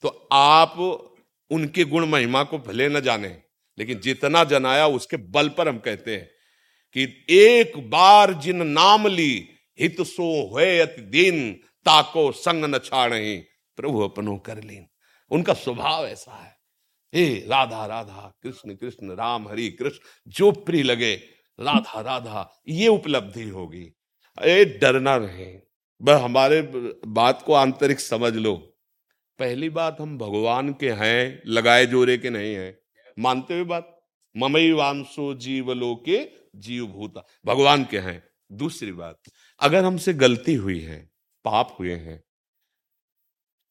तो आप उनके गुण महिमा को भले न जाने। लेकिन जितना जनाया उसके बल पर हम कहते हैं कि एक बार जिन नाम ली, हित सो हुए अति दिन, ताको संग न छाड़ी। प्रभु अपनो कर लीन। उनका स्वभाव ऐसा है। हे राधा राधा, कृष्ण कृष्ण, राम, हरि, कृष्ण, जो प्रिय लगे, राधा राधा, ये उपलब्धि होगी। ए डरना नहीं वह हमारे बात को आंतरिक समझ लो। पहली बात, हम भगवान के हैं, लगाए जोरे के नहीं हैं। मानते हुए बात। ममई वांसो जीवलो के जीव भूता भगवान के हैं दूसरी बात अगर हमसे गलती हुई है पाप हुए हैं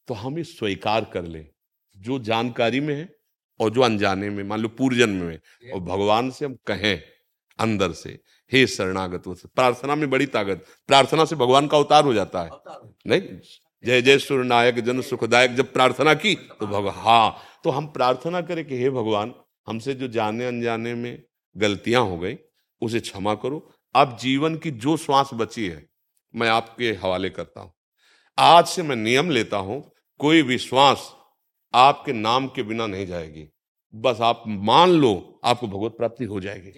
तो हम ये स्वीकार कर ले जो जानकारी में है और जो अनजाने में मान लो पूर्व जन्म में और भगवान से हम कहें अंदर से हे शरणागत प्रार्थना में बड़ी ताकत प्रार्थना से भगवान का अवतार हो जाता है। नहीं? जय जय सूर्य नायक जन सुखदायक जब प्रार्थना की तो भगवान हाँ तो हम प्रार्थना करें कि हे भगवान हमसे जो जाने अनजाने में गलतियाँ हो गई उसे क्षमा करो। अब जीवन की जो श्वास बची है मैं आपके हवाले करता हूँ। आज से मैं नियम लेता हूँ कोई भी श्वास आपके नाम के बिना नहीं जाएगी। बस आप मान लो आपको भगवत प्राप्ति हो जाएगी।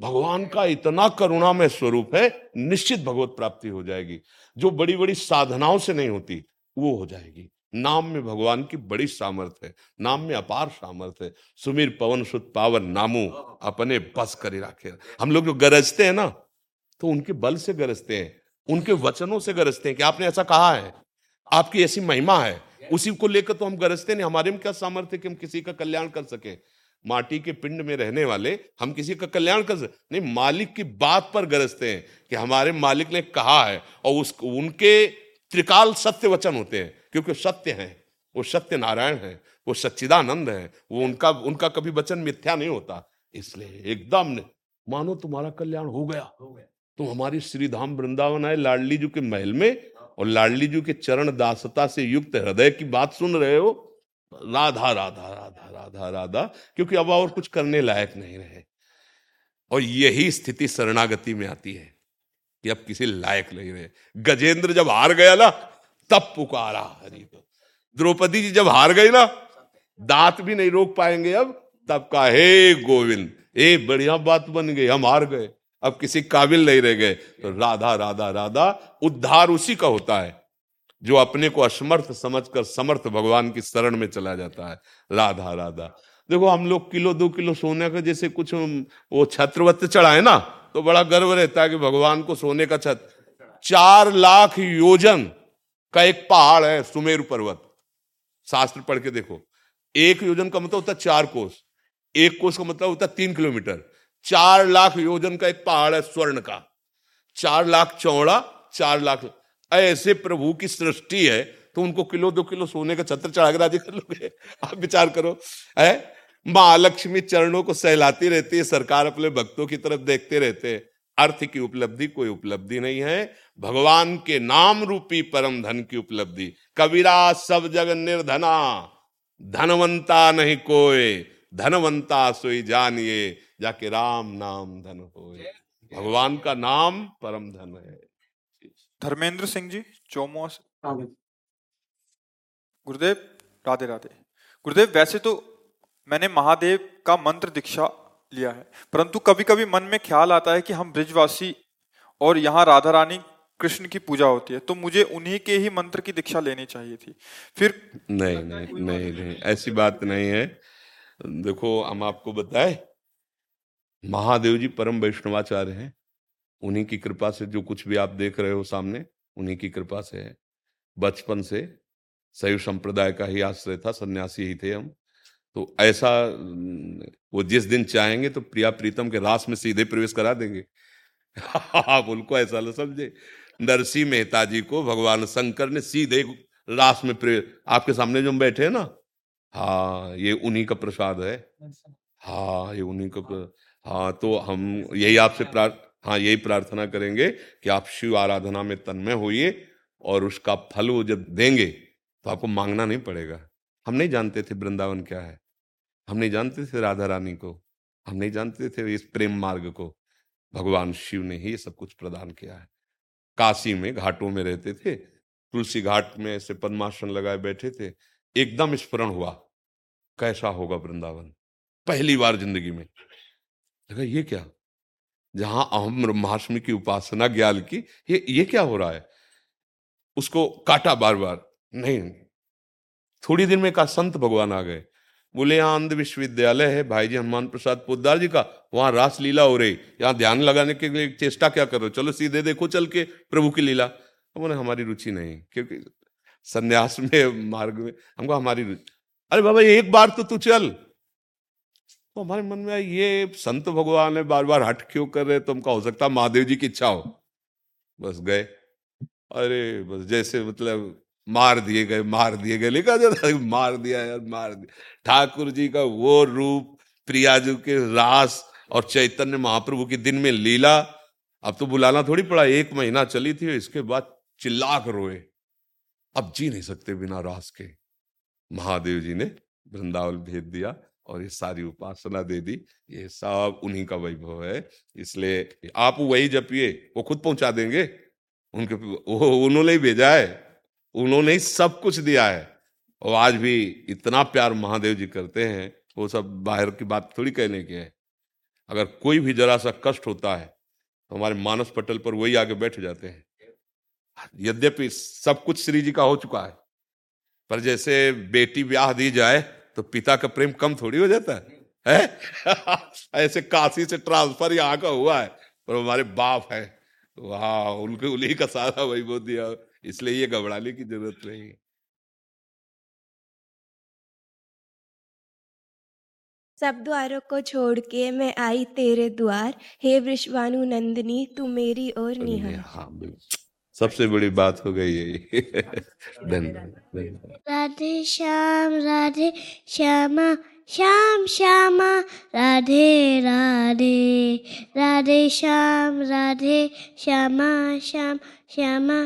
भगवान का इतना करुणामय स्वरूप है निश्चित भगवत प्राप्ति हो जाएगी। जो बड़ी बड़ी साधनाओं से नहीं होती वो हो जाएगी। नाम में भगवान की बड़ी सामर्थ्य है नाम में अपार सामर्थ्य है। सुमीर पवन सुत पावन नामू अपने बस कर रखे। हम लोग जो गरजते हैं ना तो उनके बल से गरजते हैं उनके वचनों से गरजते हैं कि आपने ऐसा कहा है आपकी ऐसी महिमा है उसी को लेकर तो हम गरजते नहीं हमारे में क्या सामर्थ्य कि हम किसी का कल्याण कर सके? माटी के पिंड में रहने वाले हम किसी का कल्याण कर सकते नहीं मालिक की बात पर गरजते हैं कि हमारे मालिक ने कहा है और उस उनके त्रिकाल सत्य वचन होते हैं। क्योंकि सत्य हैं वो सत्य नारायण है वो सच्चिदानंद है वो उनका उनका कभी वचन मिथ्या नहीं होता। इसलिए एकदम मानो तुम्हारा कल्याण हो गया। हो गया। तुम हमारी श्रीधाम वृंदावन आए लाडली जी के महल में और लाडली जी के चरण दासता से युक्त हृदय की बात सुन रहे हो। राधा राधा राधा राधा राधा क्योंकि अब और कुछ करने लायक नहीं रहे। और यही स्थिति शरणागति में आती है कि अब किसी लायक नहीं रहे। गजेंद्र जब हार गया ना तब पुकारा, हरि को द्रौपदी जी जब हार गई ना, दांत भी नहीं रोक पाएँगे अब, तब का हे गोविंद ए बढ़िया बात बन गई, हम हार गए, अब किसी काबिल नहीं रह गए। तो राधा राधा राधा, उद्धार उसी का होता है, जो अपने को असमर्थ समझकर समर्थ भगवान की शरण में चला जाता है। राधा राधा। देखो, हम लोग किलो, दो किलो सोने का जैसे कुछ वो छत्रवत चढ़ाए ना तो बड़ा गर्व रहता है कि भगवान को सोने का छत, चार लाख योजन का एक पहाड़ है, सुमेरु पर्वत। शास्त्र पढ़ के देखो। एक योजन का मतलब होता है चार कोस। एक कोस का मतलब होता है तीन किलोमीटर। चार लाख योजन का एक पहाड़ है स्वर्ण का। चार लाख चौड़ा, चार लाख ऐसे प्रभु की सृष्टि है तो उनको किलो, दो किलो सोने का छत्र चढ़ा के राज़ी कर लोगे। आप विचार करो, है? माँ लक्ष्मी चरणों को सहलाती रहती है, सरकार अपने भक्तों की तरफ़ देखते रहते हैं। अर्थ की उपलब्धि कोई उपलब्धि नहीं है। भगवान के नाम रूपी परम धन की उपलब्धि। कबीरा सब जग निर्धना। धनवंता नहीं कोई धनवंता सोई जानिए जाके राम नाम धन हो भगवान का नाम परम धन है। धर्मेंद्र सिंह जी चौमुआ से गुरुदेव राधे राधे। गुरुदेव वैसे तो मैंने महादेव का मंत्र दीक्षा लिया है। परंतु कभी कभी मन में ख्याल आता है कि हम ब्रिजवासी और यहाँ राधा रानी कृष्ण की पूजा होती है तो मुझे उन्हीं के ही मंत्र की दीक्षा लेनी चाहिए थी। फिर नहीं नहीं नहीं नहीं, ऐसी बात नहीं है। देखो, हम आपको बताए, महादेव जी परम वैष्णवाचार्य हैं, उन्हीं की कृपा से जो कुछ भी आप देख रहे हो सामने, उन्हीं की कृपा से है। बचपन से शैव संप्रदाय का ही आश्रय था, सन्यासी ही थे हम। तो ऐसा वो जिस दिन चाहेंगे तो प्रिया प्रीतम के रास में सीधे प्रवेश करा देंगे। आप उनको ऐसा न समझे। नरसिंह मेहता जी को भगवान शंकर ने सीधे रास में प्रवेश आपके सामने जो हम बैठे हैं ना? हाँ ये उन्हीं का प्रसाद है। हाँ ये उन्हीं का हाँ। तो हम यही आपसे प्रार्थ हाँ यही प्रार्थना करेंगे कि आप शिव आराधना में तन्मय होइए और उसका फल वो जब देंगे तो आपको मांगना नहीं पड़ेगा। हम नहीं जानते थे वृंदावन क्या है। हम नहीं जानते थे राधा रानी को। हम नहीं जानते थे इस प्रेम मार्ग को। भगवान शिव ने ही ये सब कुछ प्रदान किया है। काशी में घाटों में रहते थे। तुलसी घाट में ऐसे पद्मासन लगाए बैठे थे। एकदम स्मरण हुआ। कैसा होगा वृंदावन? पहली बार ज़िंदगी में। देखा ये क्या? जहाँ अहम ब्रह्माष्टमी की उपासना ज्ञान की, ये ये क्या हो रहा है? उसको काटा बार बार नहीं थोड़ी देर में कहा संत भगवान आ गए। बोले, यहाँ अंध विश्वविद्यालय है भाई जी हनुमान प्रसाद पोदार जी का, वहाँ रास लीला हो रही, यहाँ ध्यान लगाने के लिए चेष्टा क्या कर करो चलो सीधे देखो चल के प्रभु की लीला। बोले, हमारी रुचि नहीं, क्योंकि संन्यास में, मार्ग में, हमको हमारी रुचि अरे बाबा, एक बार तो तू चल। तो हमारे मन में ये संत भगवान है बार बार हट क्यों कर रहे तो हमका हो सकता महादेव जी की इच्छा हो। बस गए। अरे बस जैसे मतलब मार दिए गए, मार दिए गए। लिखा जाता मार दिया यार, मार दिया। ठाकुर जी का वो रूप प्रिया जी के रास और चैतन्य महाप्रभु के दिन में लीला। अब तो बुलाना थोड़ी पड़ा, एक महीना चली थी, इसके बाद चिल्ला कर रोए। अब जी नहीं सकते बिना रास के। महादेव जी ने वृंदावन भेज दिया और ये सारी उपासना दे दी। ये सब उन्हीं का वैभव है। इसलिए आप वही जपिए, वो खुद पहुँचा देंगे। उनके, वो, उन्होंने ही भेजा है। उन्होंने ही सब कुछ दिया है। और आज भी इतना प्यार महादेव जी करते हैं वो सब बाहर की बात थोड़ी कहने की है। अगर कोई भी जरा सा कष्ट होता है तो हमारे मानस पटल पर वही आगे बैठ जाते हैं। यद्यपि सब कुछ श्री जी का हो चुका है पर जैसे बेटी ब्याह दी जाए तो पिता का प्रेम कम थोड़ी हो जाता है, है? ऐसे काशी से ट्रांसफ़र यहाँ का हुआ है पर हमारे बाप है। वहा उनके उन्हीं का सारा वही वैभव दिया। इसलिए ये घबराने की ज़रूरत नहीं है। सब द्वारों को छोड़ के मैं आई तेरे द्वार। हे विश्वानु नंदिनी तू मेरी ओर निहार। हाँ सबसे बड़ी बात हो गई है धन्यवाद। राधे श्याम राधे श्यामा श्याम श्यामा राधे राधे राधे श्याम राधे श्यामा श्याम श्यामा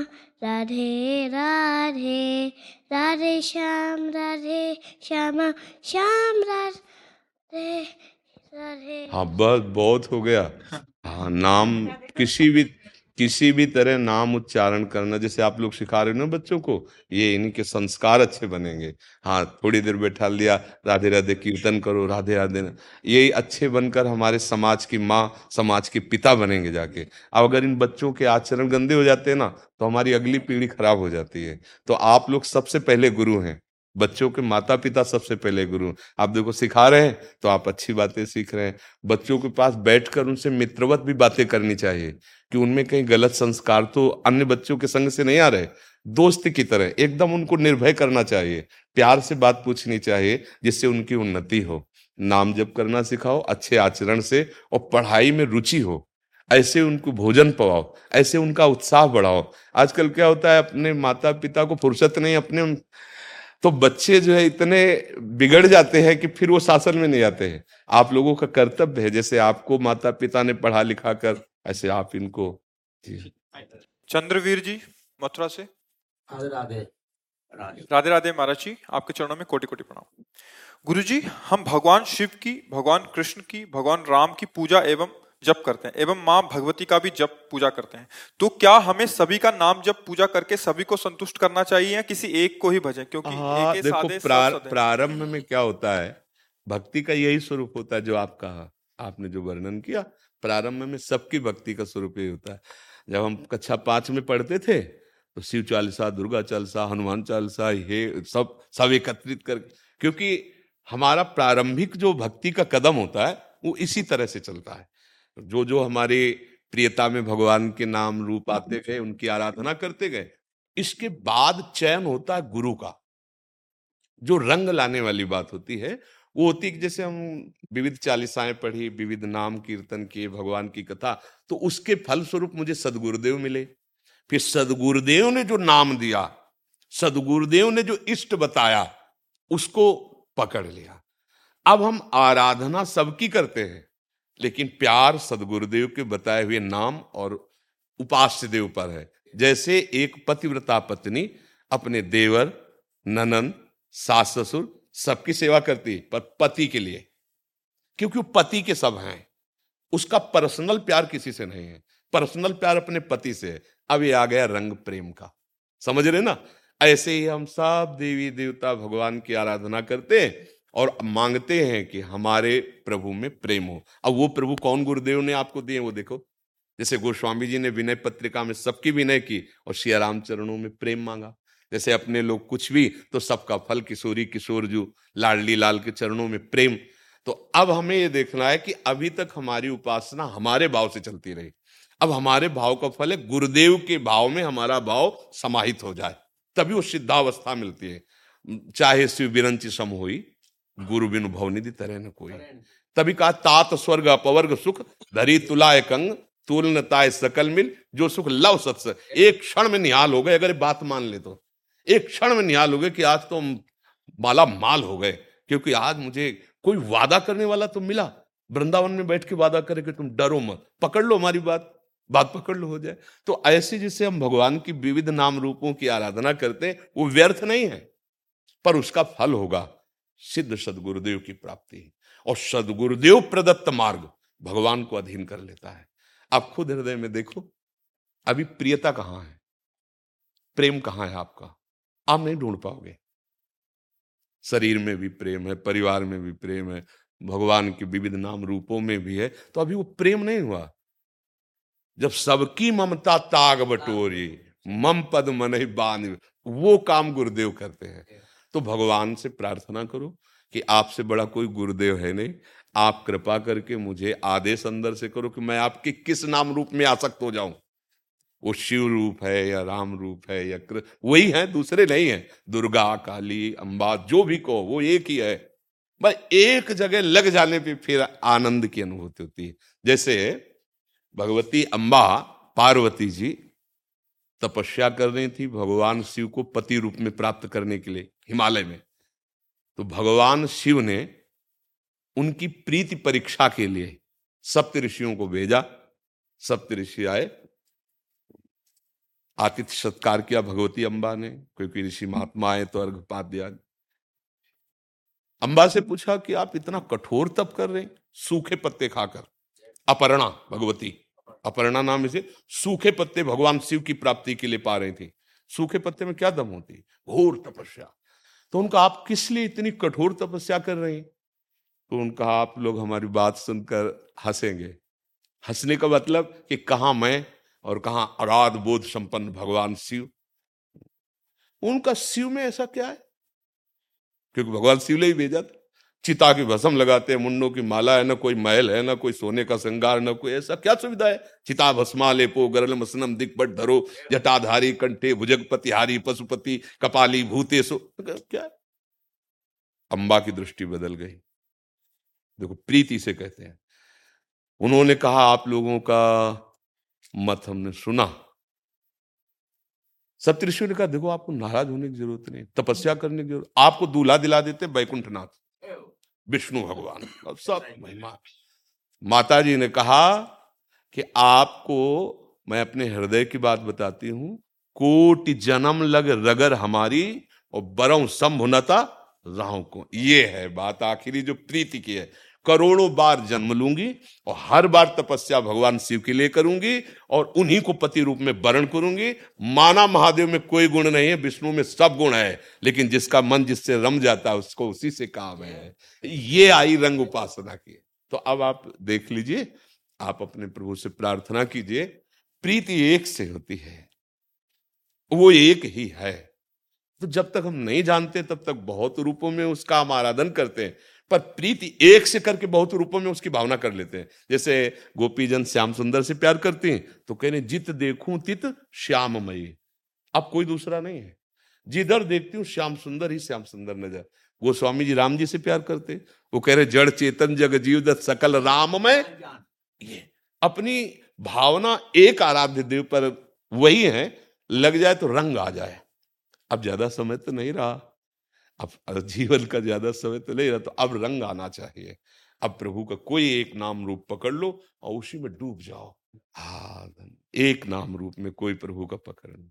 राधे राधे राधे श्याम, राधे श्यामा, श्याम, राधे राधे। हाँ बस बहुत हो गया। हाँ नाम किसी भी किसी भी तरह नाम उच्चारण करना, जैसे आप लोग सिखा रहे हो ना बच्चों को, ये इनके संस्कार अच्छे बनेंगे। हाँ थोड़ी देर बैठा लिया, राधे राधे कीर्तन करो, राधे राधे ये अच्छे बनकर हमारे समाज की माँ, समाज के पिता बनेंगे जाके। अब अगर इन बच्चों के आचरण गंदे हो जाते हैं ना तो हमारी अगली पीढ़ी खराब हो जाती है। तो आप लोग सबसे पहले गुरु हैं। बच्चों के माता पिता सबसे पहले गुरु। आप देखो, सिखा रहे हैं तो आप अच्छी बातें सीख रहे हैं। बच्चों के पास बैठकर उनसे मित्रवत भी बातें करनी चाहिए, कि उनमें कहीं गलत संस्कार तो अन्य बच्चों के संग से नहीं आ रहे। दोस्त की तरह, एकदम उनको निर्भय करना चाहिए, प्यार से बात पूछनी चाहिए, जिससे उनकी उन्नति हो। नाम जप करना सिखाओ, अच्छे आचरण से, और पढ़ाई में रुचि हो। ऐसे उनको भोजन पवाओ, ऐसे उनका उत्साह बढ़ाओ। आजकल क्या होता है, अपने माता पिता को फुर्सत नहीं, अपने तो बच्चे जो है इतने बिगड़ जाते हैं कि फिर वो शासन में नहीं आते हैं। आप लोगों का कर्तव्य है जैसे आपको माता पिता ने पढ़ा लिखा कर ऐसे आप इनको चंद्रवीर जी मथुरा से। राधे राधे राधे। राधे महाराज जी आपके चरणों में कोटि कोटि प्रणाम। गुरु जी हम भगवान शिव की भगवान कृष्ण की भगवान राम की पूजा एवं जप करते हैं एवं माँ भगवती का भी जप पूजा करते हैं। तो क्या हमें सभी का नाम जप पूजा करके सभी को संतुष्ट करना चाहिए या किसी एक को ही भजे? क्योंकि हाँ, एक देखो प्रार, प्रारंभ में क्या होता है भक्ति का यही स्वरूप होता है जो आप कहा आपने जो वर्णन किया प्रारंभ में सबकी भक्ति का स्वरूप यही होता है। जब हम कक्षा पाँच में पढ़ते थे तो शिव चालीसा दुर्गा चालीसा हनुमान चालीसा ये सब सब एकत्रित कर क्योंकि हमारा प्रारंभिक जो भक्ति का कदम होता है वो इसी तरह से चलता है। जो जो हमारे प्रियता में भगवान के नाम रूप आते गए, उनकी आराधना करते गए, इसके बाद चयन होता है गुरु का। जो रंग लाने वाली बात होती है, वो होती है जैसे हम विविध चालीसाएँ पढ़ी, विविध नाम कीर्तन किए, भगवान की कथा तो उसके फल स्वरूप मुझे सदगुरुदेव मिले। फिर सदगुरुदेव ने जो नाम दिया, सदगुरुदेव ने जो इष्ट बताया, उसको पकड़ लिया। अब हम आराधना सबकी करते हैं। लेकिन प्यार सदगुरुदेव के बताए हुए नाम और उपास्य देव पर है। जैसे एक पतिव्रता पत्नी अपने देवर, ननन, सास ससुर सबकी सेवा करती पर पति के लिए। क्योंकि वो पति के सब हैं। उसका पर्सनल प्यार किसी से नहीं है। पर्सनल प्यार अपने पति से है। अब ये आ गया रंग प्रेम का। समझ रहे ना? ऐसे ही हम सब देवी देवता भगवान की आराधना करते हैं। और मांगते हैं कि हमारे प्रभु में प्रेम हो। अब वो प्रभु कौन गुरुदेव ने आपको दिए वो देखो। जैसे गोस्वामी जी ने विनय पत्रिका में सबकी विनय की और श्री राम चरणों में प्रेम मांगा। जैसे अपने लोग कुछ भी तो सबका फल किशोरी, किशोर जू, लाडली लाल के चरणों में प्रेम। तो अब हमें ये देखना है कि अभी तक हमारी उपासना हमारे भाव से चलती रही। अब हमारे भाव का फल है, गुरुदेव के भाव में हमारा भाव समाहित हो जाए। तभी वो सिद्धावस्था मिलती है। चाहे शिव विरंची सम हुई गुरु बिनु भवनिधि तरह न कोई। तभी कहा तात स्वर्ग अपवर्ग सुख धरी तुलाय कंग तुलनताय सकल मिल जो सुख लव सत्स एक क्षण में निहाल हो गए अगर बात मान ले तो। एक क्षण में निहाल हो गए कि आज तो माला माल हो गए क्योंकि आज मुझे कोई वादा करने वाला तो मिला। वृंदावन में बैठ के वादा करे कि तुम डरो मत। पकड़ लो हमारी बात बात पकड़ लो हो जाए। तो ऐसे जिससे हम भगवान की विविध नाम रूपों की आराधना करते हैं वो व्यर्थ नहीं है पर उसका फल होगा। सिद्ध सदगुरुदेव की प्राप्ति है। और सदगुरुदेव प्रदत्त मार्ग भगवान को अधीन कर लेता है। आप खुद हृदय में देखो, अभी प्रियता कहाँ है? प्रेम कहाँ है आपका? आप नहीं ढूंढ पाओगे। शरीर में भी प्रेम है, परिवार में भी प्रेम है, भगवान के विविध नाम रूपों में भी है तो अभी वो प्रेम नहीं हुआ। जब सबकी ममता ताग बटोरी, मम पद मन बान वो काम गुरुदेव करते हैं। तो भगवान से प्रार्थना करो कि आपसे बड़ा कोई गुरुदेव है नहीं। आप कृपा करके मुझे आदेश अंदर से करो कि मैं आपके किस नाम रूप में आसक्त हो जाऊँ। वो शिव रूप है या राम रूप है या कृ, वही है, दूसरे नहीं है। दुर्गा, काली, अंबा, जो भी कहो, वो एक ही है। भाई एक जगह लग जाने पे फिर आनंद की अनुभूति होती है। जैसे भगवती अंबा, पार्वती जी तपस्या कर रही थी भगवान शिव को पति रूप में प्राप्त करने के लिए हिमालय में। तो भगवान शिव ने उनकी प्रीति परीक्षा के लिए सप्त ऋषियों को भेजा। सप्त ऋषि आए। आतिथ्य सत्कार किया भगवती अंबा ने, क्योंकि ऋषि महात्मा आए तो अर्घपात दिया अंबा से पूछा कि आप इतना कठोर तप कर रहे सूखे पत्ते खाकर। अपर्णा, भगवती। अपर्णा नाम इसे सूखे पत्ते भगवान शिव की प्राप्ति के लिए पा रहे थे। सूखे पत्ते में क्या दम होती? घोर तपस्या। तो उनका, आप किस लिए इतनी कठोर तपस्या कर रहे हैं? तो उनका, आप लोग हमारी बात सुनकर हंसेंगे। हंसने का मतलब कि कहा मैं और कहा अराध बोध संपन्न भगवान शिव? उनका, शिव में ऐसा क्या है? क्योंकि भगवान शिव ने ही भेजा था। चिता की भसम लगाते हैं मुंडों की माला है, ना कोई महल है, ना कोई सोने का श्रृंगार, ना कोई ऐसा क्या सुविधा है? चिता भस्मा लेपो गरल मसनम दिग्बट धरो, जटाधारी कंठे भुजगपति पशुपति, कपाली भूते सो। क्या अंबा की दृष्टि बदल गई। देखो, प्रीति से कहते हैं, उन्होंने कहा आप लोगों का मत हमने सुना। सप्तऋषि ने कहा, देखो, आपको नाराज़ होने की ज़रूरत नहीं, तपस्या करने की ज़रूरत, आपको दूल्हा दिला देते बैकुंठनाथ विष्णु भगवान। और सब महिमा माता जी ने कहा कि आपको मैं अपने हृदय की बात बताती हूँ। कोटि जन्म लग रगर हमारी और बरऊ संभुनता राहों को। ये है बात आखिरी जो प्रीति की है। करोड़ों बार जन्म लूँगी और हर बार तपस्या भगवान शिव के लिए करूँगी और उन्हीं को पति रूप में वर्ण करूँगी। माना महादेव में कोई गुण नहीं है, विष्णु में सब गुण है, लेकिन जिसका मन जिससे रम जाता है, उसको उसी से काम है। ये आई रंग उपासना की। तो अब आप देख लीजिए, आप अपने प्रभु से प्रार्थना कीजिए। प्रीति एक से होती है, वो एक ही है। तो जब तक हम नहीं जानते, तब तक बहुत रूपों में उसका हम आराधन करते हैं। पर प्रीति एक से करके बहुत रूपों में उसकी भावना कर लेते हैं। जैसे गोपीजन श्याम सुंदर से प्यार करते हैं तो कहने, जित देखूँ तित श्याममयी। अब कोई दूसरा नहीं है। जिधर देखती हूँ, श्याम सुंदर ही श्याम सुंदर नज़र। वो स्वामी जी राम जी से प्यार करते वो कह रहे, जड़ चेतन जग जीव सकल राम में ये अपनी भावना एक आराध्य देव पर वही है, लग जाए तो रंग आ जाए। अब ज़्यादा समय तो नहीं रहा। अब जीवन का ज़्यादा समय तो नहीं रहा तो अब रंग आना चाहिए। अब प्रभु का कोई एक नाम रूप पकड़ लो और उसी में डूब जाओ। हा एक नाम रूप में कोई प्रभु का पकड़ नहीं।